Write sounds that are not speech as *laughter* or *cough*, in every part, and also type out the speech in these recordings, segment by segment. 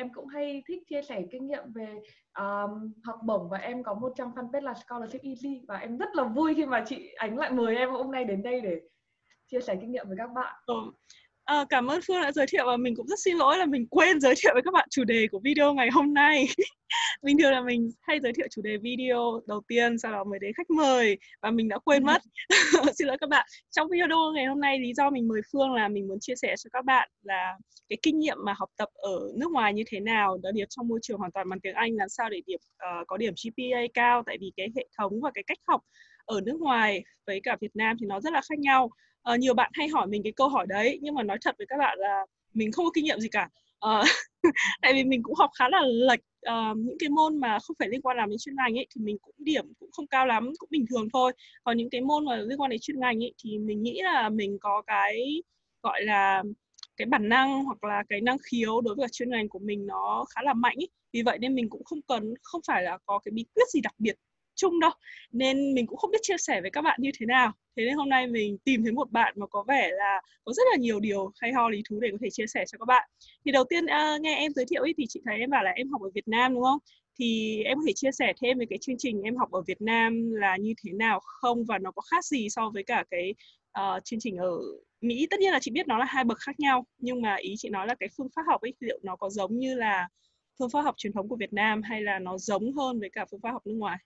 em cũng hay thích chia sẻ kinh nghiệm về um, học bổng và em có một trang fanpage là scholarship easy và em rất là vui khi mà chị ánh lại mời em hôm nay đến đây để chia sẻ kinh nghiệm với các bạn. Ừ. À, cảm ơn Phương đã giới thiệu và mình cũng rất xin lỗi là mình quên giới thiệu với các bạn chủ đề của video ngày hôm nay. *laughs* bình thường là mình hay giới thiệu chủ đề video đầu tiên sau đó mới đến khách mời và mình đã quên mất. *laughs* *laughs* xin lỗi các bạn. Trong video ngày hôm nay lý do mình mời Phương là mình muốn chia sẻ cho các bạn là cái kinh nghiệm mà học tập ở nước ngoài như thế nào, đặc biệt trong môi trường hoàn toàn bằng tiếng Anh làm sao để điểm uh, có điểm GPA cao tại vì cái hệ thống và cái cách học ở nước ngoài với cả Việt Nam thì nó rất là khác nhau uh, nhiều bạn hay hỏi mình cái câu hỏi đấy nhưng mà nói thật với các bạn là mình không có kinh nghiệm gì cả uh, *laughs* tại vì mình cũng học khá là lệch uh, những cái môn mà không phải liên quan làm đến chuyên ngành ấy thì mình cũng điểm cũng không cao lắm cũng bình thường thôi còn những cái môn mà liên quan đến chuyên ngành ấy thì mình nghĩ là mình có cái gọi là cái bản năng hoặc là cái năng khiếu đối với chuyên ngành của mình nó khá là mạnh ấy. vì vậy nên mình cũng không cần không phải là có cái bí quyết gì đặc biệt chung đâu. Nên mình cũng không biết chia sẻ với các bạn như thế nào. Thế nên hôm nay mình tìm thấy một bạn mà có vẻ là có rất là nhiều điều hay ho lý thú để có thể chia sẻ cho các bạn. Thì đầu tiên uh, nghe em giới thiệu ấy, thì chị thấy em bảo là em học ở Việt Nam đúng không? Thì em có thể chia sẻ thêm về cái chương trình em học ở Việt Nam là như thế nào không? Và nó có khác gì so với cả cái uh, chương trình ở Mỹ? Tất nhiên là chị biết nó là hai bậc khác nhau nhưng mà ý chị nói là cái phương pháp học ấy liệu nó có giống như là phương pháp học truyền thống của Việt Nam hay là nó giống hơn với cả phương pháp học nước ngoài?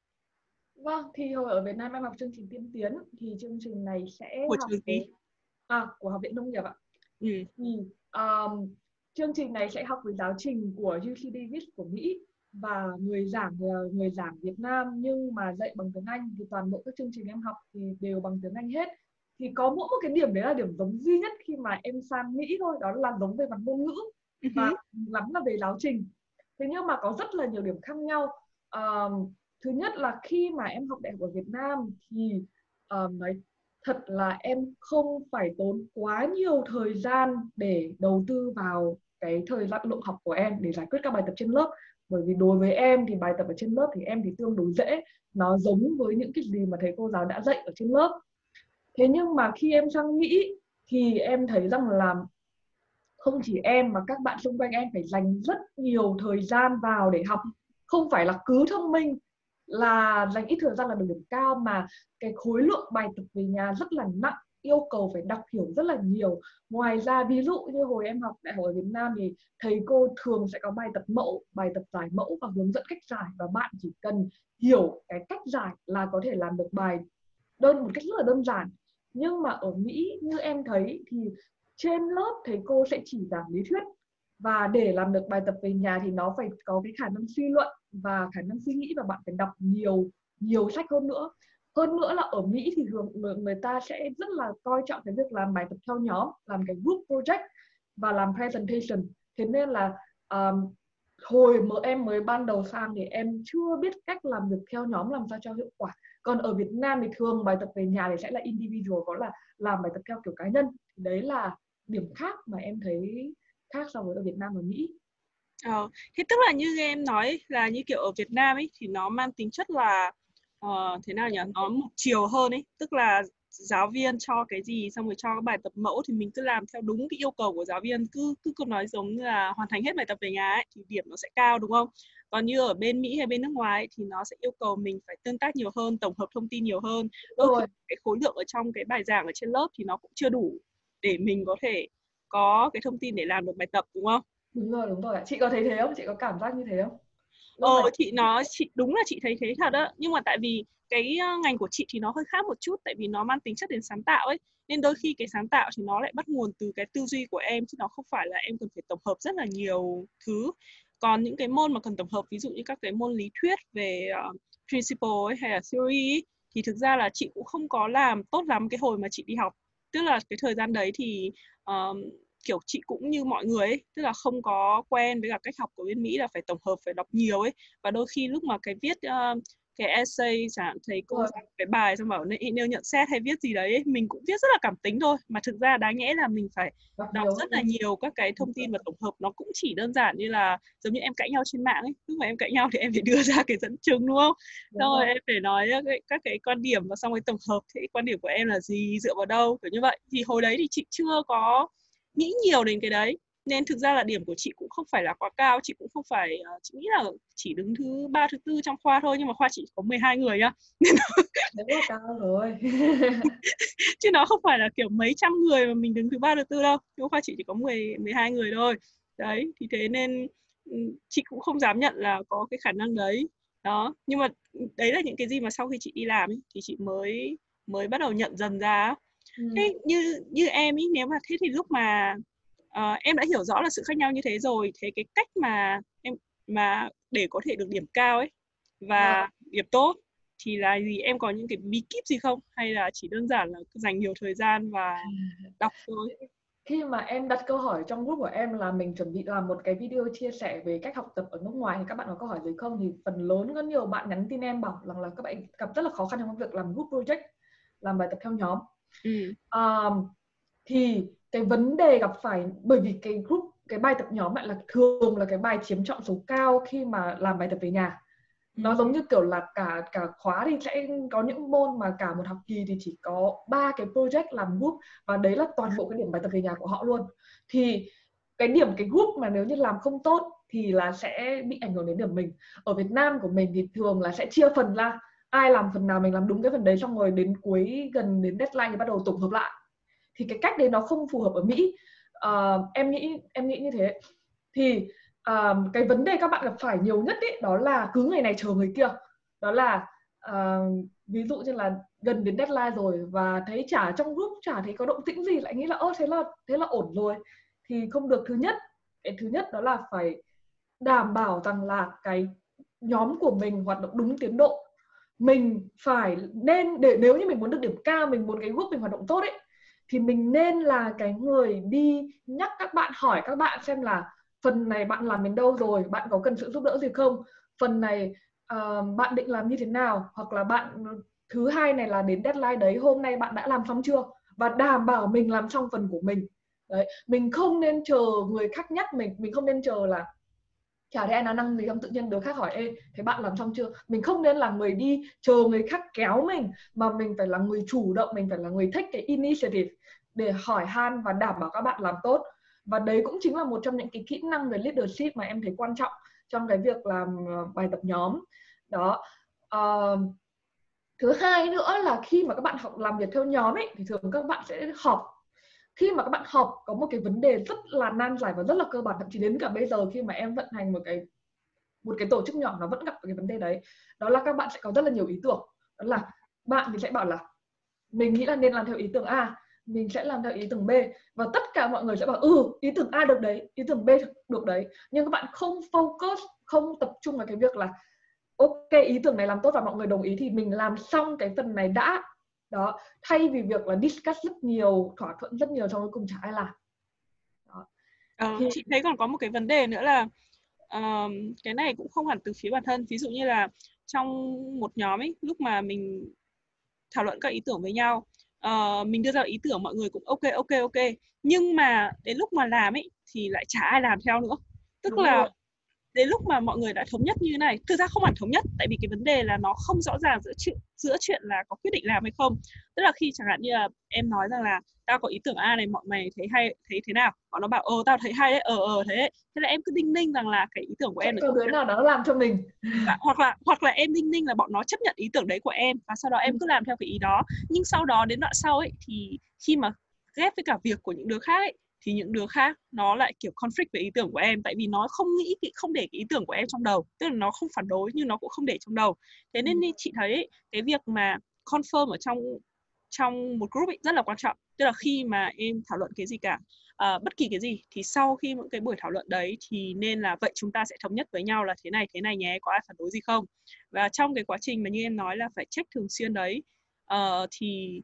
Vâng, thì hồi ở Việt Nam em học chương trình tiên tiến thì chương trình này sẽ của học trường gì? À, của Học viện Nông nghiệp ạ. Ừ. Thì um, chương trình này sẽ học với giáo trình của UC Davis của Mỹ và người giảng là người giảng Việt Nam nhưng mà dạy bằng tiếng Anh thì toàn bộ các chương trình em học thì đều bằng tiếng Anh hết. Thì có mỗi một cái điểm đấy là điểm giống duy nhất khi mà em sang Mỹ thôi, đó là giống về mặt ngôn ngữ Ừ và lắm là về giáo trình. Thế nhưng mà có rất là nhiều điểm khác nhau. Um, thứ nhất là khi mà em học đại học ở Việt Nam thì uh, nói thật là em không phải tốn quá nhiều thời gian để đầu tư vào cái thời gian lượng học của em để giải quyết các bài tập trên lớp. Bởi vì đối với em thì bài tập ở trên lớp thì em thì tương đối dễ nó giống với những cái gì mà thầy cô giáo đã dạy ở trên lớp. Thế nhưng mà khi em sang Mỹ thì em thấy rằng là không chỉ em mà các bạn xung quanh em phải dành rất nhiều thời gian vào để học. Không phải là cứ thông minh là dành ít thời gian là được điểm cao, mà cái khối lượng bài tập về nhà rất là nặng, yêu cầu phải đọc hiểu rất là nhiều. Ngoài ra, ví dụ như hồi em học đại học ở Việt Nam thì thầy cô thường sẽ có bài tập mẫu, bài tập giải mẫu và hướng dẫn cách giải, và bạn chỉ cần hiểu cái cách giải là có thể làm được bài đơn, một cách rất là đơn giản. Nhưng mà ở Mỹ như em thấy thì trên lớp thầy cô sẽ chỉ giảng lý thuyết, và để làm được bài tập về nhà thì nó phải có cái khả năng suy luận và khả năng suy nghĩ và bạn phải đọc nhiều nhiều sách hơn nữa. Hơn nữa là ở Mỹ thì thường người, người ta sẽ rất là coi trọng cái việc làm bài tập theo nhóm làm cái group project và làm presentation. Thế nên là um, hồi mà em mới ban đầu sang thì em chưa biết cách làm việc theo nhóm làm sao cho hiệu quả. Còn ở Việt Nam thì thường bài tập về nhà thì sẽ là individual có là làm bài tập theo kiểu cá nhân. Đấy là điểm khác mà em thấy khác so với ở Việt Nam và Mỹ. Ờ, thế tức là như em nói là như kiểu ở Việt Nam ấy thì nó mang tính chất là uh, thế nào nhỉ? Nó một chiều hơn ấy, tức là giáo viên cho cái gì xong rồi cho cái bài tập mẫu thì mình cứ làm theo đúng cái yêu cầu của giáo viên cứ cứ cứ nói giống như là hoàn thành hết bài tập về nhà ấy thì điểm nó sẽ cao đúng không? Còn như ở bên Mỹ hay bên nước ngoài ấy, thì nó sẽ yêu cầu mình phải tương tác nhiều hơn, tổng hợp thông tin nhiều hơn. Đôi khi cái khối lượng ở trong cái bài giảng ở trên lớp thì nó cũng chưa đủ để mình có thể có cái thông tin để làm được bài tập đúng không? Đúng rồi đúng rồi chị có thấy thế không? Chị có cảm giác như thế không? Ờ chị nó chị đúng là chị thấy thế thật đó nhưng mà tại vì cái ngành của chị thì nó hơi khác một chút tại vì nó mang tính chất đến sáng tạo ấy. Nên đôi khi cái sáng tạo thì nó lại bắt nguồn từ cái tư duy của em chứ nó không phải là em cần phải tổng hợp rất là nhiều thứ. Còn những cái môn mà cần tổng hợp ví dụ như các cái môn lý thuyết về uh, principle ấy, hay là theory ấy, thì thực ra là chị cũng không có làm tốt lắm cái hồi mà chị đi học. Tức là cái thời gian đấy thì um, kiểu chị cũng như mọi người ấy tức là không có quen với cả cách học của bên Mỹ là phải tổng hợp phải đọc nhiều ấy. Và đôi khi lúc mà cái viết uh, cái essay chẳng thấy cô ừ. cái bài xong bảo nêu nhận xét hay viết gì đấy mình cũng viết rất là cảm tính thôi. Mà thực ra đáng nhẽ là mình phải đọc, đọc rất là nhiều các cái thông tin và tổng hợp nó cũng chỉ đơn giản như là giống như em cãi nhau trên mạng ấy. Lúc mà em cãi nhau thì em phải đưa ra cái dẫn chứng đúng không? Đúng xong rồi em phải nói các cái, các cái quan điểm và xong rồi tổng hợp thì quan điểm của em là gì dựa vào đâu? Kiểu như vậy. Thì hồi đấy thì chị chưa có nghĩ nhiều đến cái đấy. Nên thực ra là điểm của chị cũng không phải là quá cao chị cũng không phải uh, chị nghĩ là chỉ đứng thứ ba thứ tư trong khoa thôi nhưng mà khoa chị có 12 người nhá *laughs* nên nó cao rồi. *laughs* Chứ nó không phải là kiểu mấy trăm người mà mình đứng thứ ba thứ tư đâu. Nhưng khoa chị chỉ có 10 12 người thôi. Đấy thì thế nên ừ, chị cũng không dám nhận là có cái khả năng đấy. Đó nhưng mà đấy là những cái gì mà sau khi chị đi làm ấy, thì chị mới mới bắt đầu nhận dần ra ừ. thế như như em ý nếu mà thế thì lúc mà uh, em đã hiểu rõ là sự khác nhau như thế rồi thế cái cách mà em mà để có thể được điểm cao ấy và à. điểm tốt thì là gì? Em có những cái bí kíp gì không? Hay là chỉ đơn giản là dành nhiều thời gian và đọc thôi? Khi mà em đặt câu hỏi trong group của em là mình chuẩn bị làm một cái video chia sẻ về cách học tập ở nước ngoài thì các bạn có câu hỏi gì không? Thì phần lớn có nhiều bạn nhắn tin em bảo rằng là các bạn gặp rất là khó khăn trong việc làm group project làm bài tập theo nhóm ừ. um, thì cái vấn đề gặp phải bởi vì cái group cái bài tập nhóm lại là thường là cái bài chiếm trọng số cao khi mà làm bài tập về nhà nó ừ. giống như kiểu là cả cả khóa thì sẽ có những môn mà cả một học kỳ thì chỉ có ba cái project làm group và đấy là toàn bộ cái điểm bài tập về nhà của họ luôn thì cái điểm cái group mà nếu như làm không tốt thì là sẽ bị ảnh hưởng đến điểm mình ở Việt Nam của mình thì thường là sẽ chia phần ra ai làm phần nào mình làm đúng cái phần đấy xong rồi đến cuối gần đến deadline thì bắt đầu tổng hợp lại. Thì cái cách đấy nó không phù hợp ở Mỹ. Uh, em nghĩ em nghĩ như thế. Thì uh, cái vấn đề các bạn gặp phải nhiều nhất ấy đó là cứ ngày này chờ người kia. Đó là uh, ví dụ như là gần đến deadline rồi và thấy chả trong group chả thấy có động tĩnh gì lại nghĩ là ơ thế là thế là ổn rồi. Thì không được. Thứ nhất cái thứ nhất đó là phải đảm bảo rằng là cái nhóm của mình hoạt động đúng tiến độ mình phải nên để nếu như mình muốn được điểm cao mình muốn cái group mình hoạt động tốt ấy thì mình nên là cái người đi nhắc các bạn hỏi các bạn xem là phần này bạn làm đến đâu rồi bạn có cần sự giúp đỡ gì không? Phần này uh, bạn định làm như thế nào? Hoặc là bạn thứ hai này là đến deadline đấy hôm nay bạn đã làm xong chưa? Và đảm bảo mình làm xong phần của mình. Đấy mình không nên chờ người khác nhắc mình mình không nên chờ là chả thấy ai nói năng gì không? Tự nhiên đứa khác hỏi ê thế bạn làm xong chưa? Mình không nên là người đi chờ người khác kéo mình mà mình phải là người chủ động mình phải là người thích cái initiative để hỏi han và đảm bảo các bạn làm tốt. Và đấy cũng chính là một trong những cái kỹ năng về leadership mà em thấy quan trọng trong cái việc làm ờ, bài tập nhóm. Đó. Uh, thứ hai nữa là khi mà các bạn học làm việc theo nhóm ấy thì thường các bạn sẽ họp khi mà các bạn học có một cái vấn đề rất là nan giải và rất là cơ bản, thậm chí đến cả bây giờ khi mà em vận hành một cái một cái tổ chức nhỏ, nó vẫn gặp cái vấn đề đấy, đó là các bạn sẽ có rất là nhiều ý tưởng. Đó là bạn thì sẽ bảo là, mình nghĩ là nên làm theo ý tưởng A, mình sẽ làm theo ý tưởng B. Và tất cả mọi người sẽ bảo ừ ý tưởng A được đấy, ý tưởng B được đấy. Nhưng các bạn không focus, không tập trung vào cái việc là, ok, ý tưởng này làm tốt và mọi người đồng ý thì mình làm xong cái phần này đã đó thay vì việc là discuss rất nhiều thỏa thuận rất nhiều trong cuối cùng chả ai làm. Đó. Ờ, thì... chị thấy còn có một cái vấn đề nữa là uh, cái này cũng không hẳn từ phía bản thân. Ví dụ như là trong một nhóm ấy lúc mà mình thảo luận các ý tưởng với nhau uh, mình đưa ra ý tưởng mọi người cũng ok ok ok. Nhưng mà đến lúc mà làm ấy thì lại chả ai làm theo nữa. Tức Đúng là rồi đến lúc mà mọi người đã thống nhất như thế này. Thực ra không hẳn thống nhất tại vì cái vấn đề là nó không rõ ràng giữa chuyện giữa chuyện là có quyết định làm hay không. Tức là khi chẳng hạn như là em nói rằng là tao có ý tưởng a này mọi mày thấy hay thấy thế nào? Bọn nó bảo ờ tao thấy hay đấy ờ ờ thế thế là em cứ đinh ninh rằng là cái ý tưởng của em có đứa nào đó làm cho mình. Hoặc là hoặc là em đinh ninh là bọn nó chấp nhận ý tưởng đấy của em và sau đó em ừ. cứ làm theo cái ý đó. Nhưng sau đó đến đoạn sau ấy thì khi mà ghép với cả việc của những đứa khác ấy, thì những đứa khác nó lại kiểu conflict với ý tưởng của em. Tại vì nó không nghĩ không để cái ý tưởng của em trong đầu. Tức là nó không phản đối nhưng nó cũng không để trong đầu. Thế nên ừ. chị thấy cái việc mà confirm ở trong trong một group ấy rất là quan trọng. Tức là khi mà em thảo luận cái gì cả uh, bất kỳ cái gì thì sau khi những cái buổi thảo luận đấy thì nên là vậy chúng ta sẽ thống nhất với nhau là thế này thế này nhé có ai phản đối gì không? Và trong cái quá trình mà như em nói là phải check thường xuyên đấy uh, thì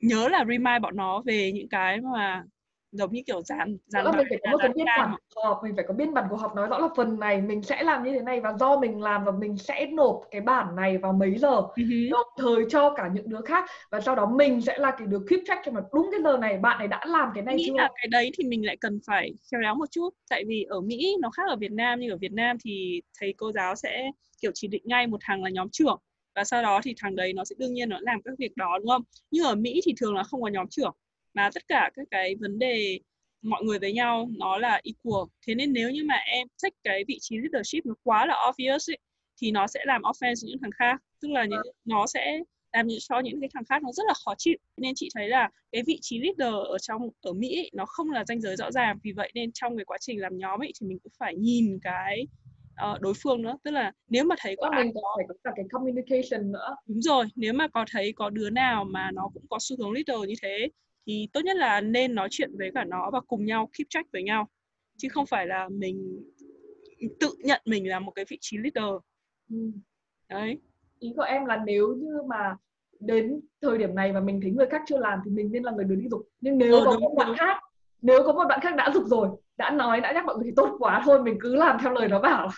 nhớ là remind bọn nó về những cái mà giống như kiểu dàn dàn mình phải có một cái biên bản của họp mình phải có biên bản của họp nói rõ là phần này mình sẽ làm như thế này và do mình làm và mình sẽ nộp cái bản này vào mấy giờ. Uh-huh. đồng thời cho cả những đứa khác và sau đó mình sẽ là cái đứa keep track cho mà đúng cái giờ này bạn này đã làm cái này nghĩ chưa? là cái đấy thì mình lại cần phải khéo léo một chút. Tại vì ở Mỹ nó khác ở Việt Nam nhưng ở Việt Nam thì thầy cô giáo sẽ kiểu chỉ định ngay một thằng là nhóm trưởng và sau đó thì thằng đấy nó sẽ đương nhiên nó làm các việc đó đúng không? Nhưng ở Mỹ thì thường là không có nhóm trưởng mà tất cả các cái vấn đề mọi người với nhau nó là equal. Thế nên nếu như mà em check cái vị trí leadership nó quá là obvious ấy, thì nó sẽ làm offense những thằng khác. Tức là những, nó sẽ làm cho những cái thằng khác nó rất là khó chịu. Nên chị thấy là cái vị trí leader ở trong ở Mỹ ấy, nó không là ranh giới rõ ràng. Vì vậy nên trong cái quá trình làm nhóm ấy thì mình cũng phải nhìn cái uh, đối phương nữa. Tức là nếu mà thấy có ai mình có phải có cả cái communication nữa. Đúng rồi nếu mà có thấy có đứa nào mà nó cũng có xu hướng leader như thế thì tốt nhất là nên nói chuyện với cả nó và cùng nhau keep track với nhau. Chứ không phải là mình tự nhận mình là một cái vị trí leader. Ừ. đấy. Ý của em là nếu như mà đến thời điểm này mà mình thấy người khác chưa làm thì mình nên là người đi dục nhưng nếu ừ, có một bạn khác nếu có một bạn khác đã dục rồi đã nói đã nhắc mọi người thì tốt quá thôi mình cứ làm theo lời nó bảo.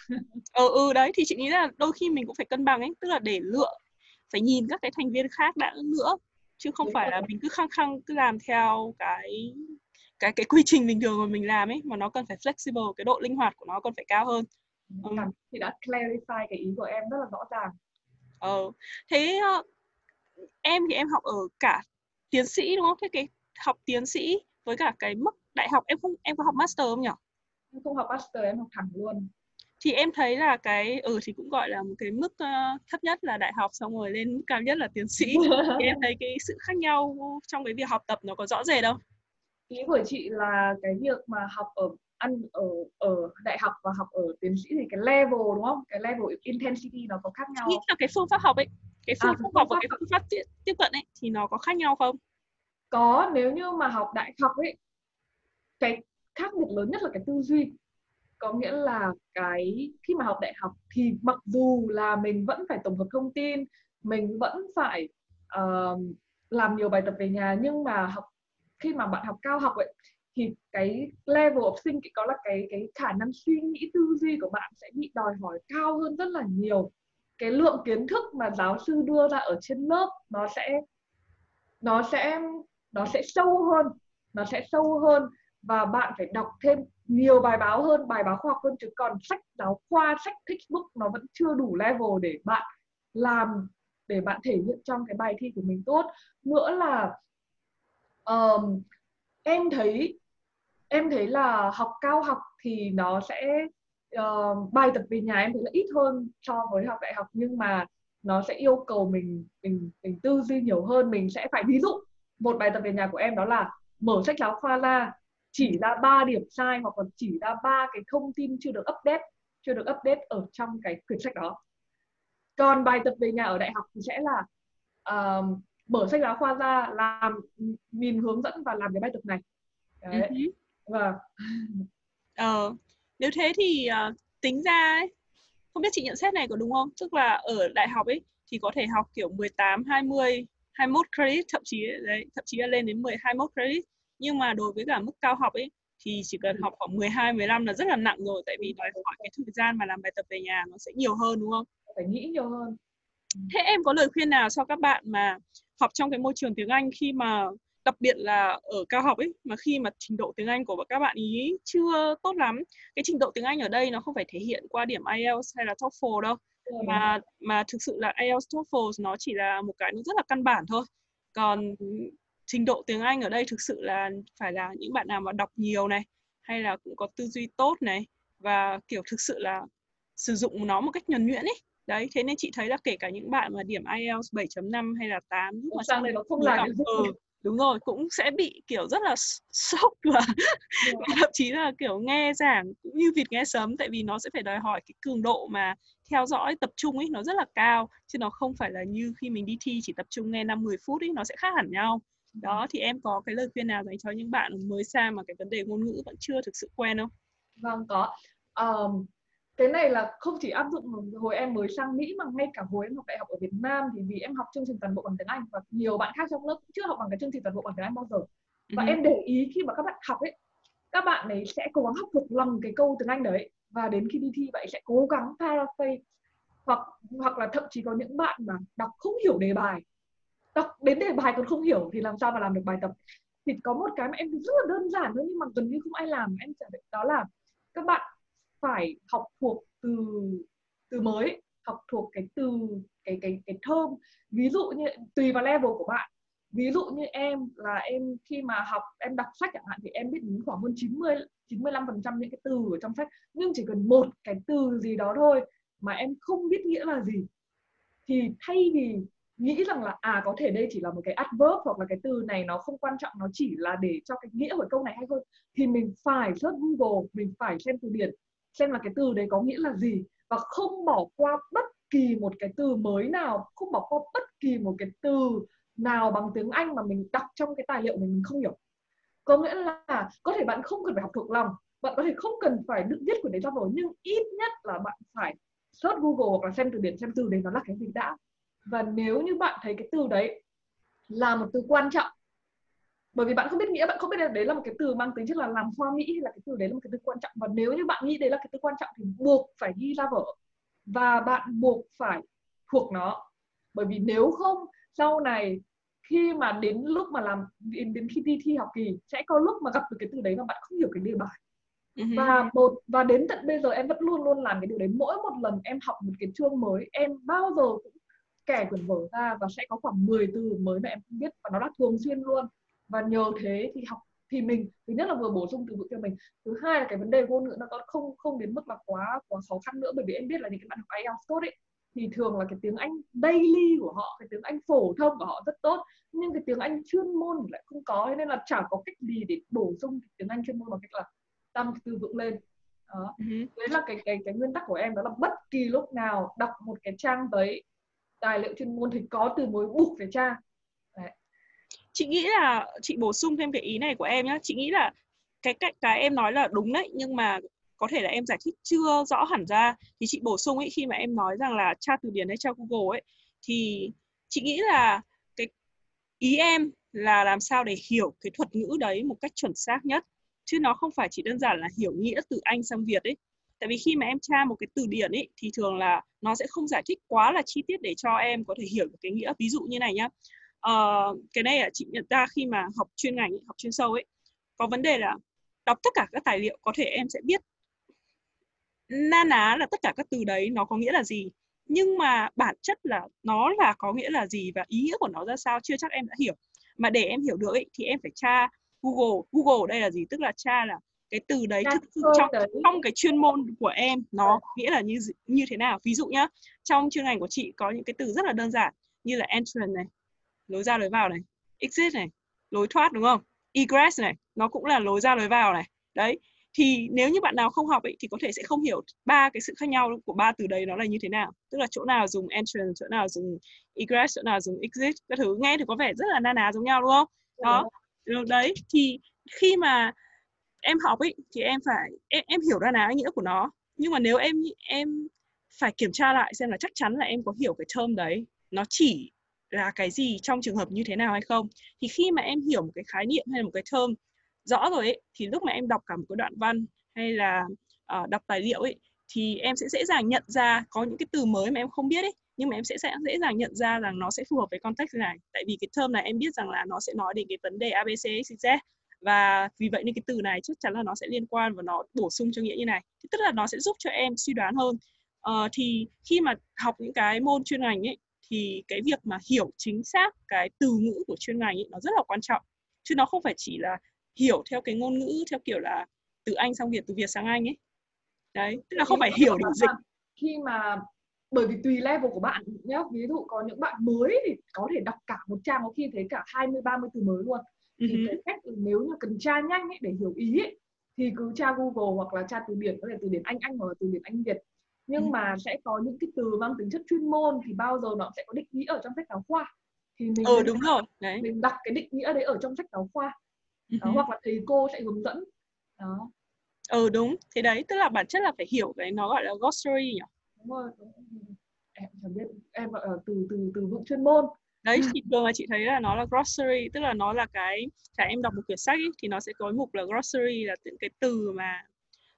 Ừ *laughs* ừ đấy thì chị nghĩ là đôi khi mình cũng phải cân bằng ấy. Tức là để lựa phải nhìn các cái thành viên khác đã nữa chứ không Đúng phải rồi. là mình cứ khăng khăng cứ làm theo cái cái cái quy trình bình thường mà mình làm ấy mà nó cần phải flexible cái độ linh hoạt của nó còn phải cao hơn. Ừ. thì đã clarify cái ý của em rất là rõ ràng. Ờ thế uh, em thì em học ở cả tiến sĩ đúng không? Thế cái học tiến sĩ với cả cái mức đại học em không em có học master không nhỉ em không học master em học thẳng luôn thì em thấy là cái ừ thì cũng gọi là một cái mức uh, thấp nhất là đại học xong rồi lên mức cao nhất là tiến sĩ. *laughs* Thì em thấy cái sự khác nhau trong cái việc học tập nó có rõ rệt đâu ý của chị là cái việc mà học ở ăn ở ở đại học và học ở tiến sĩ thì cái level đúng không? Cái level intensity nó có khác nhau nghĩ là cái phương pháp học ấy cái phương, à, phương pháp học và cái phương pháp tiếp, tiếp cận ấy thì nó có khác nhau không? Có nếu như mà học đại học ấy cái khác biệt lớn nhất là cái tư duy có nghĩa là cái khi mà học đại học thì mặc dù là mình vẫn phải tổng hợp thông tin mình vẫn phải uh, làm nhiều bài tập về nhà nhưng mà học khi mà bạn học cao học ấy thì cái level of thinking có là cái cái khả năng suy nghĩ tư duy của bạn sẽ bị đòi hỏi cao hơn rất là nhiều. Cái lượng kiến thức mà giáo sư đưa ra ở trên lớp nó sẽ nó sẽ nó sẽ sâu hơn nó sẽ sâu hơn và bạn phải đọc thêm nhiều bài báo hơn bài báo khoa học hơn chứ còn sách giáo khoa sách textbook nó vẫn chưa đủ level để bạn làm để bạn thể hiện trong cái bài thi của mình tốt. Nữa là um, em thấy em thấy là học cao học thì nó sẽ uh, bài tập về nhà em thấy là ít hơn so với học đại học nhưng mà nó sẽ yêu cầu mình mình mình tư duy nhiều hơn. Mình sẽ phải ví dụ một bài tập về nhà của em đó là mở sách giáo khoa ra chỉ ra ba điểm sai hoặc là chỉ ra ba cái thông tin chưa được update chưa được update ở trong cái quyển sách đó. Còn bài tập về nhà ở đại học thì sẽ là uh, mở sách giáo khoa ra làm nhìn hướng dẫn và làm cái bài tập này. Đấy. Uh-huh. và *laughs* ờ nếu thế thì uh, tính ra ấy, không biết chị nhận xét này có đúng không? Tức là ở đại học ấy thì có thể học kiểu 18 20 21 credit thậm chí đấy thậm chí là lên đến 10 21 credit nhưng mà đối với cả mức cao học ấy thì chỉ cần học khoảng 12 15 là rất là nặng rồi tại vì đòi hỏi cái thời gian mà làm bài tập về nhà nó sẽ nhiều hơn đúng không? Phải nghĩ nhiều hơn. Thế em có lời khuyên nào cho các bạn mà học trong cái môi trường tiếng Anh khi mà đặc biệt là ở cao học ấy mà khi mà trình độ tiếng Anh của các bạn ý chưa tốt lắm cái trình độ tiếng Anh ở đây nó không phải thể hiện qua điểm IELTS hay là TOEFL đâu mà mà thực sự là IELTS TOEFL nó chỉ là một cái nó rất là căn bản thôi còn trình độ tiếng Anh ở đây thực sự là phải là những bạn nào mà đọc nhiều này hay là cũng có tư duy tốt này và kiểu thực sự là sử dụng nó một cách nhuần nhuyễn ấy đấy thế nên chị thấy là kể cả những bạn mà điểm IELTS 7.5 hay là 8 lúc mà sang đây nó không làm ừ, đúng rồi cũng sẽ bị kiểu rất là sốc và, yeah. *laughs* thậm chí là kiểu nghe giảng cũng như vịt nghe sấm tại vì nó sẽ phải đòi hỏi cái cường độ mà theo dõi tập trung ấy nó rất là cao chứ nó không phải là như khi mình đi thi chỉ tập trung nghe 5 10 phút ấy nó sẽ khác hẳn nhau đó thì em có cái lời khuyên nào dành cho những bạn mới sang mà cái vấn đề ngôn ngữ vẫn chưa thực sự quen không? Vâng có. Um, cái này là không chỉ áp dụng hồi em mới sang Mỹ mà ngay cả hồi em học đại học ở Việt Nam thì vì em học chương trình toàn bộ bằng tiếng Anh và nhiều bạn khác trong lớp cũng chưa học bằng cái chương trình toàn bộ bằng tiếng Anh bao giờ. Và ừ. em để ý khi mà các bạn học ấy các bạn ấy sẽ cố gắng học thuộc lòng cái câu tiếng Anh đấy và đến khi đi thi bạn sẽ cố gắng paraphrase hoặc hoặc là thậm chí có những bạn mà đọc không hiểu đề bài đọc đến đề bài còn không hiểu thì làm sao mà làm được bài tập. Thì có một cái mà em rất là đơn giản thôi, nhưng mà gần như không ai làm. Em trả lời đó là các bạn phải học thuộc từ từ mới, học thuộc cái từ, cái cái cái thơm ví dụ như, tùy vào level của bạn. Ví dụ như em là em khi mà học, em đọc sách chẳng hạn thì em biết đến khoảng hơn 90 95 phần trăm những cái từ ở trong sách. Nhưng chỉ cần một cái từ gì đó thôi mà em không biết nghĩa là gì. Thì thay vì nghĩ rằng là à có thể đây chỉ là một cái adverb hoặc là cái từ này nó không quan trọng, nó chỉ là để cho cái nghĩa của câu này hay thôi. Thì mình phải search Google, mình phải xem từ điển, xem là cái từ đấy có nghĩa là gì. Và không bỏ qua bất kỳ một cái từ mới nào, không bỏ qua bất kỳ một cái từ nào bằng tiếng Anh mà mình đọc trong cái tài liệu mình không hiểu. Có nghĩa là có thể bạn không cần phải học thuộc lòng, bạn có thể không cần phải được viết của đấy ra rồi, nhưng ít nhất là bạn phải search Google hoặc là xem từ điển xem từ đấy nó là cái gì đã và nếu như bạn thấy cái từ đấy là một từ quan trọng bởi vì bạn không biết nghĩa bạn không biết đấy là một cái từ mang tính chất là làm hoa mỹ hay là cái từ đấy là một cái từ quan trọng. Và nếu như bạn nghĩ đấy là cái từ quan trọng thì buộc phải ghi ra vở và bạn buộc phải thuộc nó. Bởi vì nếu không sau này khi mà đến lúc mà làm đến, đến khi đi thi học kỳ sẽ có lúc mà gặp được cái từ đấy mà bạn không hiểu cái đề bài. Uh-huh. và một và đến tận bây giờ em vẫn luôn luôn làm cái điều đấy. Mỗi một lần em học một cái chương mới em bao giờ cũng kẻ quyển vở ra và sẽ có khoảng 10 từ mới mà em không biết và nó là thường xuyên luôn. Và nhờ thế thì học thì mình thứ nhất là vừa bổ sung từ vựng cho mình thứ hai là cái vấn đề ngôn ngữ nó không không đến mức là quá quá khó khăn nữa bởi vì em biết là những cái bạn học IELTS tốt ấy thì thường là cái tiếng Anh daily của họ cái tiếng Anh phổ thông của họ rất tốt nhưng cái tiếng Anh chuyên môn thì lại không có nên là chả có cách gì để bổ sung tiếng Anh chuyên môn bằng cách là tăng từ vựng lên. Đó. Uh-huh. đấy là cái cái cái nguyên tắc của em đó là bất kỳ lúc nào đọc một cái trang giấy tài liệu chuyên môn thì có từ mối buộc phải tra đấy. chị nghĩ là chị bổ sung thêm cái ý này của em nhé chị nghĩ là cái cách cái em nói là đúng đấy, nhưng mà có thể là em giải thích chưa rõ hẳn ra. Thì chị bổ sung ấy khi mà em nói rằng là tra từ điển hay tra Google ấy, thì chị nghĩ là cái ý em là làm sao để hiểu cái thuật ngữ đấy một cách chuẩn xác nhất. Chứ nó không phải chỉ đơn giản là hiểu nghĩa từ Anh sang Việt ấy tại vì khi mà em tra một cái từ điển ấy thì thường là nó sẽ không giải thích quá là chi tiết để cho em có thể hiểu được cái nghĩa. Ví dụ như này nhá. Uh, cái này là chị nhận ra khi mà học chuyên ngành ấy, học chuyên sâu ấy có vấn đề là đọc tất cả các tài liệu có thể em sẽ biết na ná là tất cả các từ đấy nó có nghĩa là gì. Nhưng mà bản chất là nó là có nghĩa là gì và ý nghĩa của nó ra sao chưa chắc em đã hiểu. Mà để em hiểu được ấy, thì em phải tra Google. Google đây là gì? Tức là tra là cái từ đấy thực sự trong trong cái chuyên môn của em nó nghĩa là như như thế nào? Ví dụ nhá trong chuyên ngành của chị có những cái từ rất là đơn giản như là entrance này lối ra lối vào này exit này lối thoát đúng không? Egress này nó cũng là lối ra lối vào này. Đấy thì nếu như bạn nào không học ấy thì có thể sẽ không hiểu ba cái sự khác nhau của ba từ đấy nó là như thế nào. Tức là chỗ nào dùng entrance chỗ nào dùng egress chỗ nào dùng exit các thứ. Nghe thì có vẻ rất là na ná giống nhau đúng không? Đó. Đấy thì khi mà em học ấy thì em phải em, em hiểu ra là nghĩa của nó. Nhưng mà nếu em em phải kiểm tra lại xem là chắc chắn là em có hiểu cái term đấy nó chỉ là cái gì trong trường hợp như thế nào hay không. Thì khi mà em hiểu một cái khái niệm hay là một cái term rõ rồi ấy thì lúc mà em đọc cả một cái đoạn văn hay là uh, đọc tài liệu ấy thì em sẽ dễ dàng nhận ra có những cái từ mới mà em không biết ấy nhưng mà em sẽ, sẽ dễ dàng nhận ra rằng nó sẽ phù hợp với context này. Tại vì cái term này em biết rằng là nó sẽ nói đến cái vấn đề abc xyz và vì vậy nên cái từ này chắc chắn là nó sẽ liên quan và nó bổ sung cho nghĩa như này. Thì tức là nó sẽ giúp cho em suy đoán hơn. Uh, thì khi mà học những cái môn chuyên ngành ấy thì cái việc mà hiểu chính xác cái từ ngữ của chuyên ngành ấy nó rất là quan trọng. Chứ nó không phải chỉ là hiểu theo cái ngôn ngữ theo kiểu là từ Anh sang Việt từ Việt sang Anh ấy. Đấy tức là không phải hiểu để dịch. Khi mà bởi vì tùy level của bạn nhé ví dụ có những bạn mới thì có thể đọc cả một trang có khi thấy cả 20 30 từ mới luôn thì uh-huh. cái cách nếu như cần tra nhanh ấy, để hiểu ý ấy, thì cứ tra Google hoặc là tra từ điển có thể từ điển Anh Anh hoặc là từ điển Anh Việt nhưng uh-huh. mà sẽ có những cái từ mang tính chất chuyên môn thì bao giờ nó sẽ có định nghĩa ở trong sách giáo khoa thì mình ừ, đúng rồi đấy mình đặt cái định nghĩa đấy ở trong sách giáo khoa đó, uh-huh. hoặc là thầy cô sẽ hướng dẫn đó ừ đúng thế đấy tức là bản chất là phải hiểu cái nó gọi là glossary nhỉ đúng rồi, đúng rồi. em chẳng biết em gọi là từ từ từ vựng chuyên môn đấy thì thường là chị thấy là nó là grocery tức là nó là cái cả em đọc một quyển sách ấy, thì nó sẽ có mục là grocery là những cái từ mà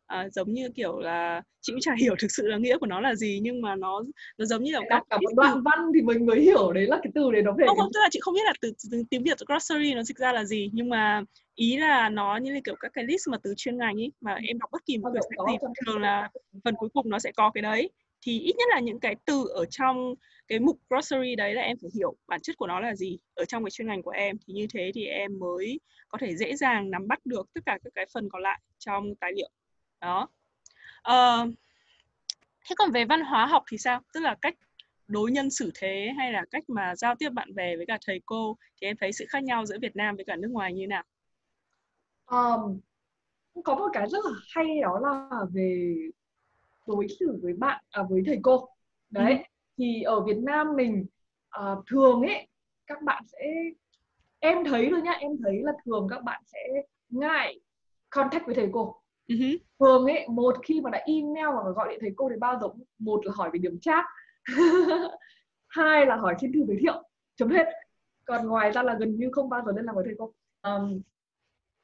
à, giống như kiểu là chị cũng chả hiểu thực sự là nghĩa của nó là gì nhưng mà nó nó giống như là các cả một đoạn văn thì mình mới hiểu đấy là cái từ đấy nó về không, không tức là chị không biết là từ, từ tiếng việt grocery nó dịch ra là gì nhưng mà ý là nó như là kiểu các cái list mà từ chuyên ngành ấy mà em đọc bất kỳ một quyển sách gì thường là phần cuối cùng nó sẽ có cái đấy thì ít nhất là những cái từ ở trong cái mục grocery đấy là em phải hiểu bản chất của nó là gì. Ở trong cái chuyên ngành của em thì như thế thì em mới có thể dễ dàng nắm bắt được tất cả các cái phần còn lại trong tài liệu. Đó. Uh, thế còn về văn hóa học thì sao? Tức là cách đối nhân xử thế hay là cách mà giao tiếp bạn bè với cả thầy cô thì em thấy sự khác nhau giữa Việt Nam với cả nước ngoài như nào? Um, có một cái rất là hay đó là về đối xử với bạn à, với thầy cô đấy ừ. thì ở Việt Nam mình à, thường ấy các bạn sẽ em thấy thôi nhá em thấy là thường các bạn sẽ ngại contact với thầy cô uh-huh. thường ấy một khi mà đã email hoặc là gọi điện thầy cô thì bao giờ một là hỏi về điểm chat *laughs* hai là hỏi trên thư giới thiệu chấm hết còn ngoài ra là gần như không bao giờ liên lạc với thầy cô um,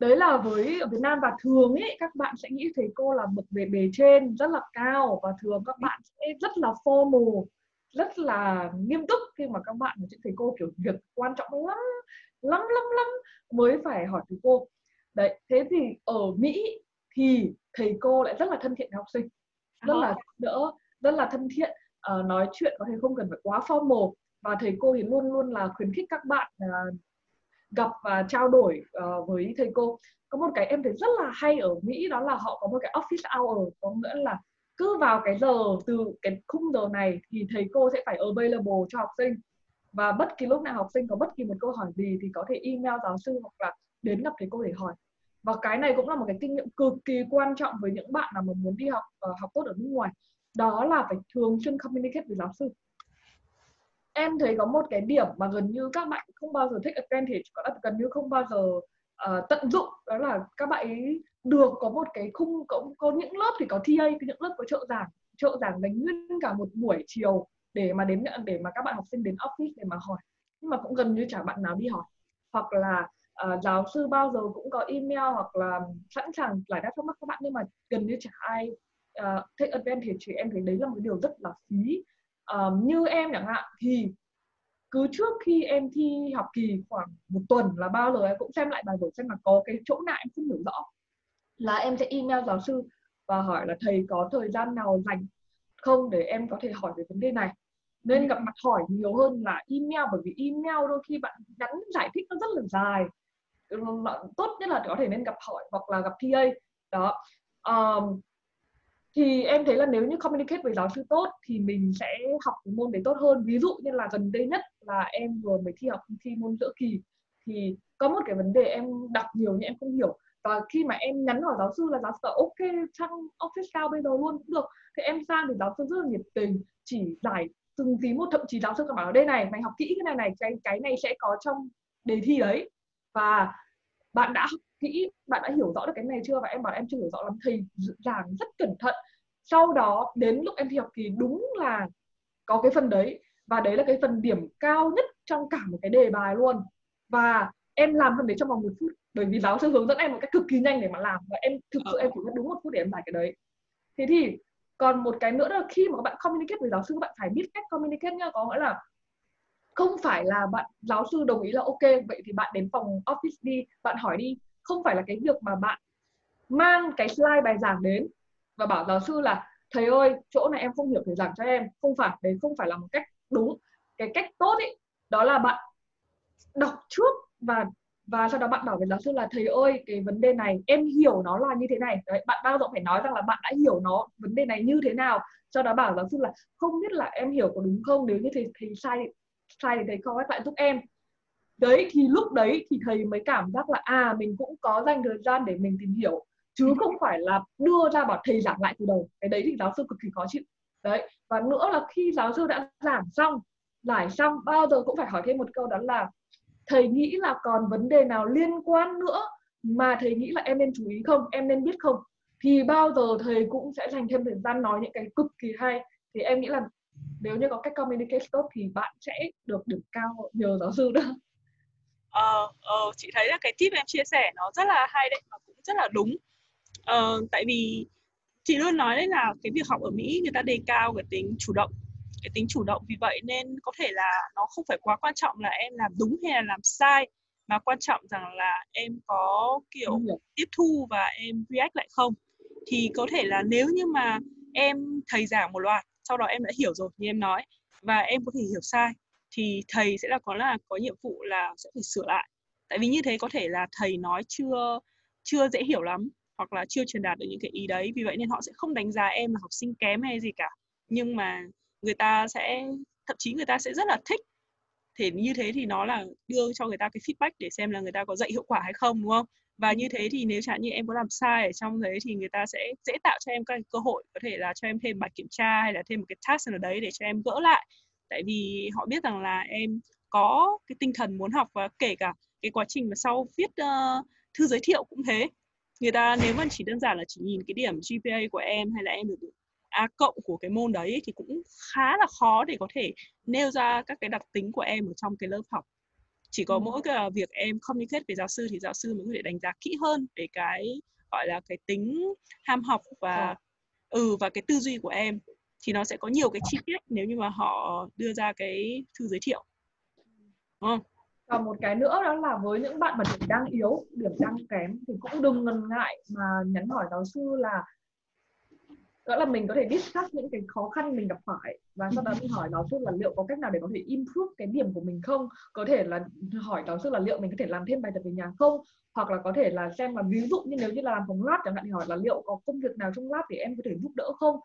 đấy là với ở Việt Nam và thường ấy các bạn sẽ nghĩ thầy cô là bậc về bề trên rất là cao và thường các bạn sẽ rất là formal rất là nghiêm túc khi mà các bạn nói chuyện thầy cô kiểu việc quan trọng lắm lắm lắm lắm mới phải hỏi thầy cô. Đấy thế thì ở Mỹ thì thầy cô lại rất là thân thiện với học sinh rất là đỡ rất là thân thiện uh, nói chuyện có thể không cần phải quá formal và thầy cô thì luôn luôn là khuyến khích các bạn uh, gặp và trao đổi uh, với thầy cô. Có một cái em thấy rất là hay ở Mỹ đó là họ có một cái office hour có nghĩa là cứ vào cái giờ từ cái khung giờ này thì thầy cô sẽ phải available cho học sinh. Và bất kỳ lúc nào học sinh có bất kỳ một câu hỏi gì thì có thể email giáo sư hoặc là đến gặp thầy cô để hỏi. Và cái này cũng là một cái kinh nghiệm cực kỳ quan trọng với những bạn nào mà muốn đi học uh, học tốt ở nước ngoài. Đó là phải thường xuyên communicate với giáo sư em thấy có một cái điểm mà gần như các bạn không bao giờ thích advantage có là gần như không bao giờ uh, tận dụng đó là các bạn ấy được có một cái khung có, có những lớp thì có TA những lớp có trợ giảng trợ giảng dành nguyên cả một buổi chiều để mà đến để mà các bạn học sinh đến office để mà hỏi. Nhưng mà cũng gần như chả bạn nào đi hỏi. Hoặc là uh, giáo sư bao giờ cũng có email hoặc là sẵn sàng giải đáp thắc mắc các bạn nhưng mà gần như chả ai uh, take advantage thì em thấy đấy là một điều rất là phí um, như em chẳng hạn thì cứ trước khi em thi học kỳ khoảng một tuần là bao giờ em cũng xem lại bài vở xem là có cái chỗ nào em không hiểu rõ. Là em sẽ email giáo sư và hỏi là thầy có thời gian nào dành không để em có thể hỏi về vấn đề này? Nên gặp mặt hỏi nhiều hơn là email bởi vì email đôi khi bạn nhắn giải thích nó rất là dài. Tốt nhất là có thể nên gặp hỏi hoặc là gặp TA đó. Um, thì em thấy là nếu như communicate với giáo sư tốt thì mình sẽ học cái môn đấy tốt hơn. Ví dụ như là gần đây nhất là em vừa mới thi học thi môn giữa kỳ, thì có một cái vấn đề em đọc nhiều nhưng em không hiểu. Và khi mà em nhắn hỏi giáo sư là giáo sư bảo ok trong office sao bây giờ luôn? Cũng được. Thì em sang thì giáo sư rất là nhiệt tình, chỉ giải từng tí một. Thậm chí giáo sư còn bảo đây này, mày học kỹ cái này này, cái cái này sẽ có trong đề thi đấy. Và bạn đã học kỹ bạn đã hiểu rõ được cái này chưa và em bảo em chưa hiểu rõ lắm, thầy giảng rất cẩn thận. Sau đó, đến lúc em thi học kỳ đúng là có cái phần đấy và đấy là cái phần điểm cao nhất trong cả một cái đề bài luôn. Và em làm phần đấy trong vòng một phút, bởi vì giáo sư hướng dẫn em một cách cực kỳ nhanh để mà làm và em thực sự em chỉ mất đúng một phút để em giải cái đấy. Thế thì còn một cái nữa là khi mà các bạn communicate với giáo sư, các bạn phải biết cách communicate nhá có nghĩa là không phải là bạn, giáo sư đồng ý là ok, vậy thì bạn đến phòng office đi, bạn hỏi đi không phải là cái việc mà bạn mang cái slide bài giảng đến và bảo giáo sư là, thầy ơi, chỗ này em không hiểu thầy giảng cho em. Không phải, đấy không phải là một cách đúng. Cái cách tốt ấy đó là bạn đọc trước và và sau đó bạn bảo với giáo sư là, thầy ơi, cái vấn đề này, em hiểu nó là như thế này. Đấy, bạn bao giờ phải nói rằng là bạn đã hiểu nó, vấn đề này như thế nào. Sau đó bảo giáo sư là, không biết là em hiểu có đúng không? Nếu như thầy thầy sai sai thì thầy correct lại giúp em đấy thì lúc đấy thì thầy mới cảm giác là à mình cũng có dành thời gian để mình tìm hiểu chứ không phải là đưa ra bảo thầy giảng lại từ đầu. Cái đấy thì giáo sư cực kỳ khó chịu. Đấy và nữa là khi giáo sư đã giảng xong giải xong bao giờ cũng phải hỏi thêm một câu đó là thầy nghĩ là còn vấn đề nào liên quan nữa mà thầy nghĩ là em nên chú ý không? Em nên biết không? Thì bao giờ thầy cũng sẽ dành thêm thời gian nói những cái cực kỳ hay. Thì em nghĩ là nếu như có cách communicate tốt thì bạn sẽ được điểm cao nhờ giáo sư đó ờ, ờ, chị thấy là cái tip em chia sẻ nó rất là hay đấy và cũng rất là đúng. Ờ, tại vì chị luôn nói đấy là cái việc học ở Mỹ người ta đề cao cái tính chủ động cái tính chủ động. Vì vậy nên có thể là nó không phải quá quan trọng là em làm đúng hay là làm sai mà quan trọng rằng là em có kiểu tiếp thu và em react lại không. Thì có thể là nếu như mà em thầy giảng một loạt sau đó em đã hiểu rồi như em nói và em có thể hiểu sai thì thầy sẽ là, có là, có nhiệm vụ là sẽ phải sửa lại. Tại vì như thế có thể là thầy nói chưa chưa dễ hiểu lắm, hoặc là chưa truyền đạt được những cái ý đấy. Vì vậy nên họ sẽ không đánh giá em là học sinh kém hay gì cả. Nhưng mà người ta sẽ, thậm chí người ta sẽ rất là thích. Thì như thế thì nó là đưa cho người ta cái feedback để xem là người ta có dạy hiệu quả hay không, đúng không? Và như thế thì nếu chẳng như em có làm sai ở trong đấy thì người ta sẽ dễ tạo cho em các cơ hội. Có thể là cho em thêm bài kiểm tra hay là thêm một cái task nào đấy để cho em gỡ lại tại vì họ biết rằng là em có cái tinh thần muốn học và kể cả cái quá trình mà sau viết uh, thư giới thiệu cũng thế. Người ta nếu mà chỉ đơn giản là chỉ nhìn cái điểm GPA của em hay là em được A cộng của cái môn đấy thì cũng khá là khó để có thể nêu ra các cái đặc tính của em ở trong cái lớp học. Chỉ có ừ. mỗi cái việc em communicate với giáo sư thì giáo sư mới có thể đánh giá kỹ hơn về cái gọi là cái tính ham học và ừ và cái tư duy của em thì nó sẽ có nhiều cái chi tiết nếu như mà họ đưa ra cái thư giới thiệu. Đúng không? và một cái nữa đó là với những bạn mà điểm đang yếu, điểm đang kém thì cũng đừng ngần ngại mà nhắn hỏi giáo sư là, đó là mình có thể discuss những cái khó khăn mình gặp phải và sau đó mình hỏi giáo sư là liệu có cách nào để có thể improve cái điểm của mình không? Có thể là hỏi giáo sư là liệu mình có thể làm thêm bài tập về nhà không? Hoặc là có thể là xem là ví dụ như nếu như là làm phòng lab chẳng hạn thì hỏi là liệu có công việc nào trong lab để em có thể giúp đỡ không?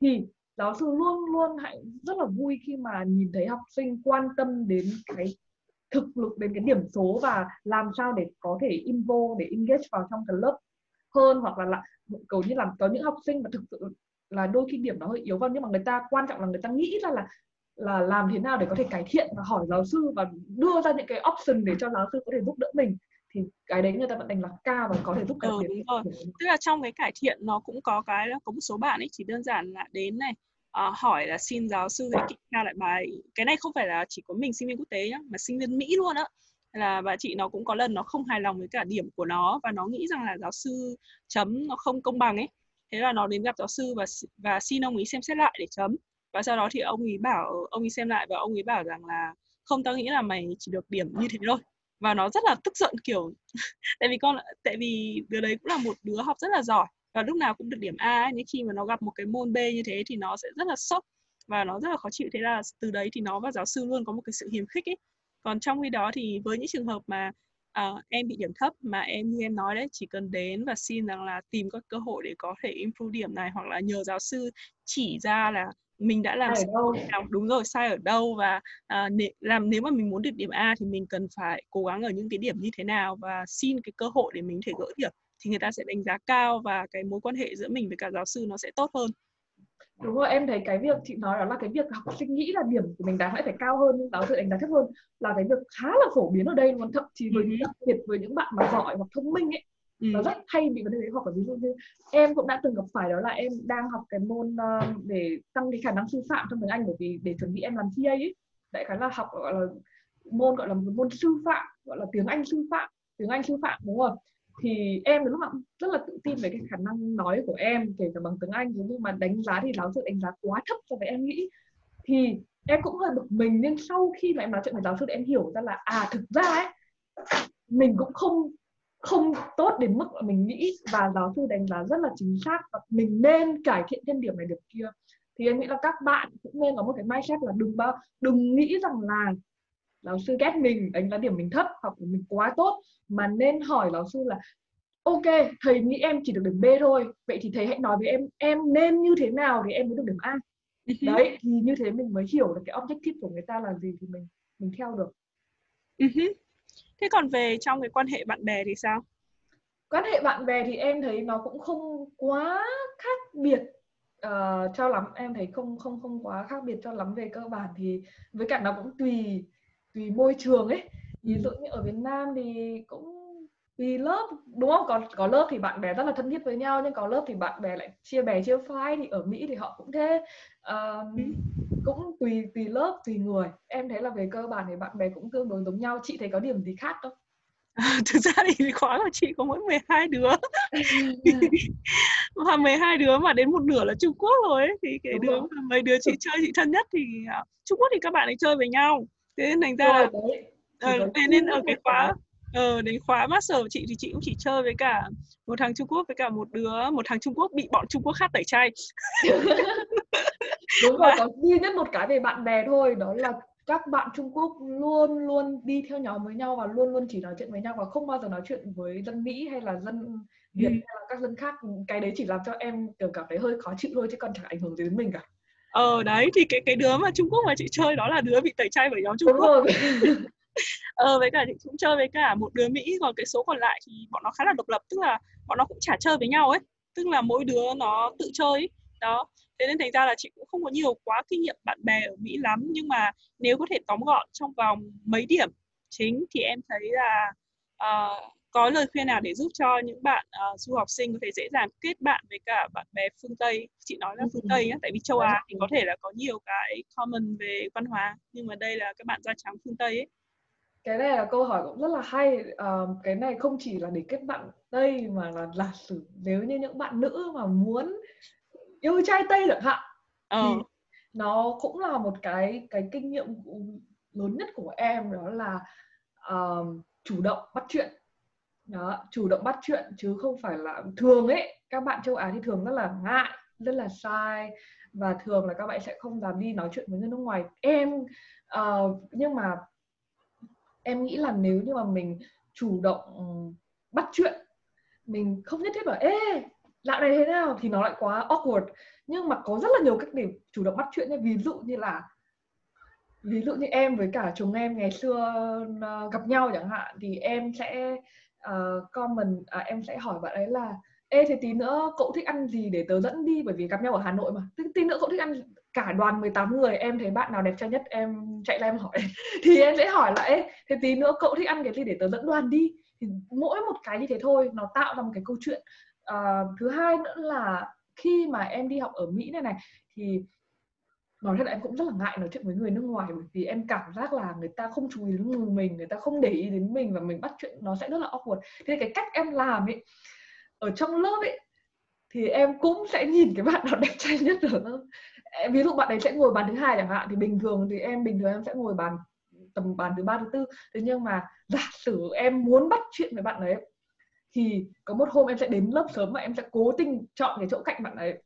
Thì giáo sư luôn luôn hạnh rất là vui khi mà nhìn thấy học sinh quan tâm đến cái thực lực đến cái điểm số và làm sao để có thể invo để engage vào trong cái lớp hơn hoặc là, là cầu như là có những học sinh mà thực sự là đôi khi điểm nó hơi yếu vào nhưng mà người ta quan trọng là người ta nghĩ ra là là làm thế nào để có thể cải thiện và hỏi giáo sư và đưa ra những cái option để cho giáo sư có thể giúp đỡ mình thì cái đấy người ta vẫn đánh là cao và có thể giúp cải thiện. Ừ, đúng rồi. Tức là trong cái cải thiện nó cũng có cái có một số bạn ấy chỉ đơn giản là đến này uh, hỏi là xin giáo sư giải kỹ ra lại bài cái này không phải là chỉ có mình sinh viên quốc tế nhá mà sinh viên Mỹ luôn á là bà chị nó cũng có lần nó không hài lòng với cả điểm của nó và nó nghĩ rằng là giáo sư chấm nó không công bằng ấy thế là nó đến gặp giáo sư và và xin ông ấy xem xét lại để chấm và sau đó thì ông ấy bảo ông ấy xem lại và ông ấy bảo rằng là không tao nghĩ là mày chỉ được điểm như thế thôi và nó rất là tức giận, kiểu, *laughs* tại vì con, tại vì đứa đấy cũng là một đứa học rất là giỏi và lúc nào cũng được điểm A ấy. nhưng khi mà nó gặp một cái môn B như thế thì nó sẽ rất là sốc và nó rất là khó chịu thế là từ đấy thì nó và giáo sư luôn có một cái sự hiềm khích ấy còn trong khi đó thì với những trường hợp mà uh, em bị điểm thấp mà em như em nói đấy chỉ cần đến và xin rằng là tìm các cơ hội để có thể improve điểm này hoặc là nhờ giáo sư chỉ ra là mình đã làm sai ở đâu? đúng rồi sai ở đâu và uh, làm nếu mà mình muốn được điểm A thì mình cần phải cố gắng ở những cái điểm như thế nào và xin cái cơ hội để mình thể gỡ điểm thì người ta sẽ đánh giá cao và cái mối quan hệ giữa mình với cả giáo sư nó sẽ tốt hơn đúng rồi em thấy cái việc chị nói đó là cái việc học sinh nghĩ là điểm của mình đáng lẽ phải cao hơn nhưng giáo sư đánh giá thấp hơn là cái việc khá là phổ biến ở đây luôn thậm chí với ừ. đặc biệt với những bạn mà giỏi hoặc thông minh ấy ừ. nó rất hay bị vấn đề đấy hoặc là ví dụ như em cũng đã từng gặp phải đó là em đang học cái môn uh, để tăng cái khả năng sư phạm trong tiếng Anh bởi vì để chuẩn bị em làm TA ấy đại khái là học gọi là môn gọi là một môn sư phạm gọi là tiếng Anh sư phạm tiếng Anh sư phạm đúng không thì em lúc nào rất là tự tin về cái khả năng nói của em, kể cả bằng tiếng Anh nhưng mà đánh giá thì giáo sư đánh giá quá thấp so với em nghĩ. Thì em cũng hơi bực mình nhưng sau khi mà em nói chuyện với giáo sư thì em hiểu ra là à thực ra ấy, mình cũng không không tốt đến mức mà mình nghĩ và giáo sư đánh giá rất là chính xác và mình nên cải thiện thêm điểm này điểm kia. Thì em nghĩ là các bạn cũng nên có một cái mindset là đừng bao, đừng nghĩ rằng là giáo sư ghét mình đánh giá điểm mình thấp học của mình quá tốt mà nên hỏi giáo sư là ok thầy nghĩ em chỉ được điểm B thôi vậy thì thầy hãy nói với em em nên như thế nào thì em mới được điểm A? Ừ đấy thì như thế mình mới hiểu được cái objective của người ta là gì thì mình mình theo được. Ừ thế còn về trong cái quan hệ bạn bè thì sao? Quan hệ bạn bè thì em thấy nó cũng không quá khác biệt uh, cho lắm. Em thấy không không không quá khác biệt cho lắm về cơ bản thì với cả nó cũng tùy tùy môi trường ấy. Ví dụ như ở Việt Nam thì cũng tùy lớp đúng không? Có có lớp thì bạn bè rất là thân thiết với nhau nhưng có lớp thì bạn bè lại chia bè chia phái thì ở Mỹ thì họ cũng thế. Uh, cũng tùy tùy lớp tùy người. Em thấy là về cơ bản thì bạn bè cũng tương đối giống nhau. Chị thấy có điểm gì khác không? À, *laughs* thực ra thì khóa của chị có mỗi 12 đứa. *laughs* Mà 12 đứa mà đến một nửa là Trung Quốc rồi ấy. thì cái Đúng đứa mấy đứa chị chơi chị thân nhất thì uh, Trung Quốc thì các bạn ấy chơi với nhau thế nên thành ra là ờ, nên ở cái khóa ờ đến khóa master của chị thì chị cũng chỉ chơi với cả một thằng Trung Quốc với cả một đứa một thằng Trung Quốc bị bọn Trung Quốc khác tẩy chay. *laughs* Đúng rồi có duy nhất một cái về bạn bè thôi đó là các bạn Trung Quốc luôn luôn đi theo nhóm với nhau và luôn luôn chỉ nói chuyện với nhau và không bao giờ nói chuyện với dân Mỹ hay là dân Việt ừ. hay là các dân khác. Cái đấy chỉ làm cho em kiểu cảm thấy hơi khó chịu thôi chứ còn chẳng ảnh hưởng gì đến mình cả ờ đấy thì cái cái đứa mà Trung Quốc mà chị chơi đó là đứa bị tẩy chay bởi nhóm Trung Đúng Quốc. *laughs* ờ với cả chị cũng chơi với cả một đứa Mỹ còn cái số còn lại thì bọn nó khá là độc lập tức là bọn nó cũng chả chơi với nhau ấy. Tức là mỗi đứa nó tự chơi ấy. đó. Thế nên thành ra là chị cũng không có nhiều quá kinh nghiệm bạn bè ở Mỹ lắm nhưng mà nếu có thể tóm gọn trong vòng mấy điểm chính thì em thấy là uh, có lời khuyên nào để giúp cho những bạn uh, du học sinh có thể dễ dàng kết bạn với cả bạn bè phương Tây? Chị nói là phương Tây nhé tại vì châu Á thì có thể là có nhiều cái common về văn hóa nhưng mà đây là các bạn da trắng phương Tây ấy. Cái này là câu hỏi cũng rất là hay. Uh, cái này không chỉ là để kết bạn Tây mà là sử nếu như những bạn nữ mà muốn yêu trai Tây chẳng hạn ờ. thì nó cũng là một cái cái kinh nghiệm lớn nhất của em đó là uh, chủ động bắt chuyện đó chủ động bắt chuyện chứ không phải là thường ấy. Các bạn châu Á thì thường rất là ngại rất là sai và thường là các bạn sẽ không dám đi nói chuyện với người nước ngoài. Em uh, nhưng mà em nghĩ là nếu như mà mình chủ động bắt chuyện mình không nhất thiết bảo ê dạo này thế nào? thì nó lại quá awkward. Nhưng mà có rất là nhiều cách để chủ động bắt chuyện nhé. Ví dụ như là ví dụ như em với cả chúng em ngày xưa ờ, gặp nhau chẳng hạn thì em sẽ uh, comment à, em sẽ hỏi bạn ấy là ê thế tí nữa cậu thích ăn gì để tớ dẫn đi? Bởi vì gặp nhau ở Hà Nội mà. Tí, tí nữa cậu thích ăn cả đoàn 18 người em thấy bạn nào đẹp trai nhất em chạy lên em hỏi. *laughs* Thì em sẽ hỏi là ê thế tí nữa cậu thích ăn cái gì để tớ dẫn đoàn đi? Thì mỗi một cái như thế thôi nó tạo ra một cái câu chuyện. Uh, thứ hai nữa là khi mà em đi học ở Mỹ này này thì nói thật là em cũng rất là ngại nói chuyện với người nước ngoài, bởi vì em cảm giác là người ta không chú ý đến mình, người ta không để ý đến mình và mình bắt chuyện nó sẽ rất là awkward. Thế cái cách em làm ấy, ở trong lớp ấy, thì em cũng sẽ nhìn cái bạn nào đẹp trai nhất ở lớp. Ví dụ bạn ấy sẽ ngồi bàn thứ hai chẳng hạn, thì bình thường thì em, bình thường em sẽ ngồi bàn, tầm bàn thứ ba, thứ tư. Thế nhưng mà giả sử em muốn bắt chuyện với bạn ấy, thì có một hôm em sẽ đến lớp sớm và em sẽ cố tình chọn cái chỗ cạnh bạn ấy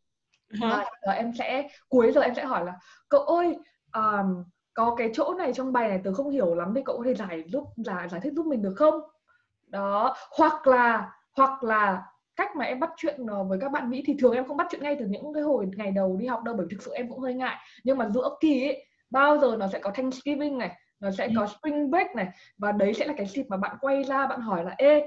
và uh, em sẽ cuối giờ em sẽ hỏi là cậu ơi um, có cái chỗ này trong bài này tớ không hiểu lắm thì cậu có thể giải giúp giải giải thích giúp mình được không? Đó hoặc là hoặc là cách mà em bắt chuyện ờ, với các bạn Mỹ thì thường em không bắt chuyện ngay từ những cái hồi ngày đầu đi học đâu bởi thực sự em cũng hơi ngại. Nhưng mà giữa kỳ ấy bao giờ nó sẽ có Thanksgiving này nó sẽ có Spring Break này và đấy sẽ là cái dịp mà bạn quay ra bạn hỏi là ê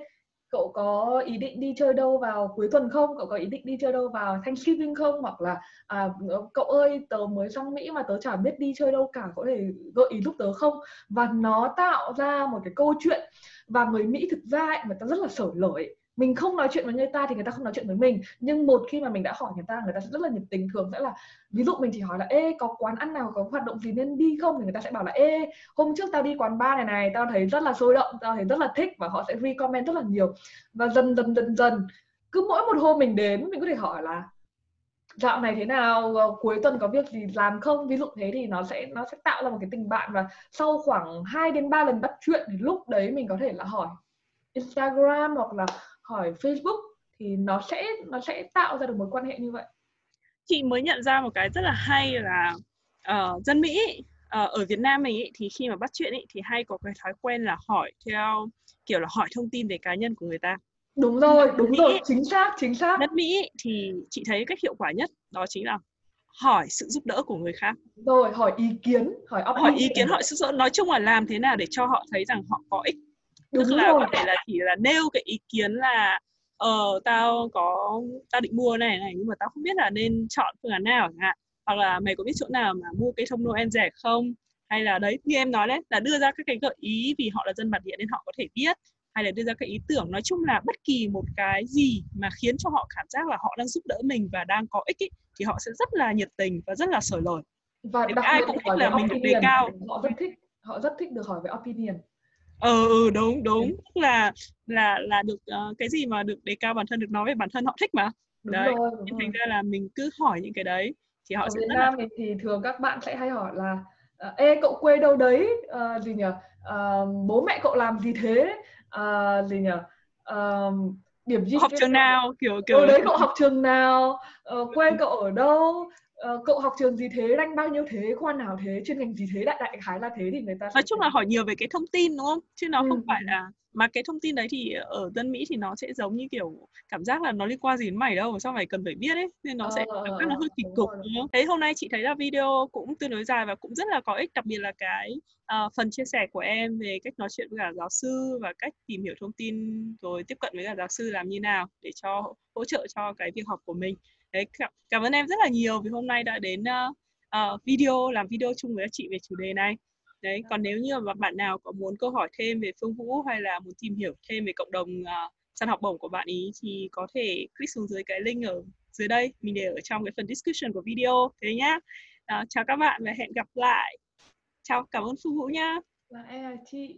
cậu có ý định đi chơi đâu vào cuối tuần không? Cậu có ý định đi chơi đâu vào Thanksgiving không? Hoặc là à, cậu ơi tớ mới sang Mỹ mà tớ chả biết đi chơi đâu cả có thể gợi ý giúp tớ không? Và nó tạo ra một cái câu chuyện và người Mỹ thực ra ấy, người ta rất là sở lởi mình không nói chuyện với người ta thì người ta không nói chuyện với mình. Nhưng một khi mà mình đã hỏi người ta người ta sẽ rất là nhiệt tình, thường sẽ là, ví dụ mình chỉ hỏi là, ê, có quán ăn nào, có hoạt động gì nên đi không? Thì người ta sẽ bảo là, ê, hôm trước tao đi quán bar này này, tao thấy rất là sôi động, tao thấy rất là thích và họ sẽ recommend rất là nhiều. Và dần dần dần dần, cứ mỗi một hôm mình đến, mình có thể hỏi là, dạo này thế nào? Ờ, cuối tuần có việc gì làm không? Ví dụ thế thì nó sẽ nó sẽ tạo ra một cái tình bạn và sau khoảng 2 đến 3 lần bắt chuyện thì lúc đấy mình có thể là hỏi Instagram hoặc là hỏi Facebook thì nó sẽ nó sẽ tạo ra được mối quan hệ như vậy. Chị mới nhận ra một cái rất là hay là uh, dân Mỹ uh, ở Việt Nam mình ý, thì khi mà bắt chuyện ý, thì hay có cái thói quen là hỏi theo kiểu là hỏi thông tin về cá nhân của người ta. Đúng rồi đúng Mỹ, rồi chính xác chính xác. đất Mỹ thì chị thấy cách hiệu quả nhất đó chính là hỏi sự giúp đỡ của người khác. Rồi hỏi ý kiến hỏi hỏi ý kiến hỏi sự nói chung là làm thế nào để cho họ thấy rằng họ có ích Đúng tức là rồi. có thể là chỉ là nêu cái ý kiến là ờ tao có tao định mua này này nhưng mà tao không biết là nên chọn phương án nào chẳng hạn. Hoặc là mày có biết chỗ nào mà mua cây thông Noel rẻ không? Hay là đấy như em nói đấy là đưa ra các cái gợi ý vì họ là dân bản địa nên họ có thể biết. Hay là đưa ra cái ý tưởng nói chung là bất kỳ một cái gì mà khiến cho họ cảm giác là họ đang giúp đỡ mình và đang có ích ý, thì họ sẽ rất là nhiệt tình và rất là sởi lời. Và đặc ai cũng thích là mình được đề cao. Họ rất thích họ rất thích được hỏi về opinion ờ ừ đúng đúng. Tức là là là được uh, cái gì mà được đề cao bản thân được nói về bản thân họ thích mà. Đúng đấy rồi, đúng thành ra là mình cứ hỏi những cái đấy thì họ ở sẽ Việt Nam là... thì thường các bạn sẽ hay hỏi là uh, ê cậu quê đâu đấy? Uh, gì nhỉ? Uh, bố mẹ cậu làm gì thế? Uh, gì nhỉ? Uh, điểm gì học trường nào? Kiểu kiểu ở đấy cậu học trường nào? Uh, quê cậu ở đâu uh, cậu học trường gì thế? Rank bao nhiêu thế? Khoa nào thế? Chuyên ngành gì thế? Đại đại khái là thế thì người ta nói chung là hỏi nhiều về cái thông tin đúng không? Chứ nó ừ. không phải là mà cái thông tin đấy thì ở dân Mỹ thì nó sẽ giống như kiểu cảm giác là nó liên quan gì đến mày đâu sao mày cần phải biết ấy nên nó ờ, sẽ cảm giác là hơi kỳ cục đúng không? Thế hôm nay chị thấy là video cũng tương đối dài và cũng rất là có ích đặc biệt là cái uh, phần chia sẻ của em về cách nói chuyện với cả giáo sư và cách tìm hiểu thông tin rồi tiếp cận với cả giáo sư làm như nào để cho hỗ trợ cho cái việc học của mình Đấy, cảm ơn em rất là nhiều vì hôm nay đã đến uh, uh, video làm video chung với chị về chủ đề này. Đấy, còn nếu như mà bạn nào có muốn câu hỏi thêm về Phương Vũ hay là muốn tìm hiểu thêm về cộng đồng uh, săn học bổng của bạn ý thì có thể click xuống dưới cái link ở dưới đây, mình để ở trong cái phần description của video. Thế nhá. Uh, chào các bạn và hẹn gặp lại. Chào, cảm ơn Phương Vũ nhá. Là em là chị.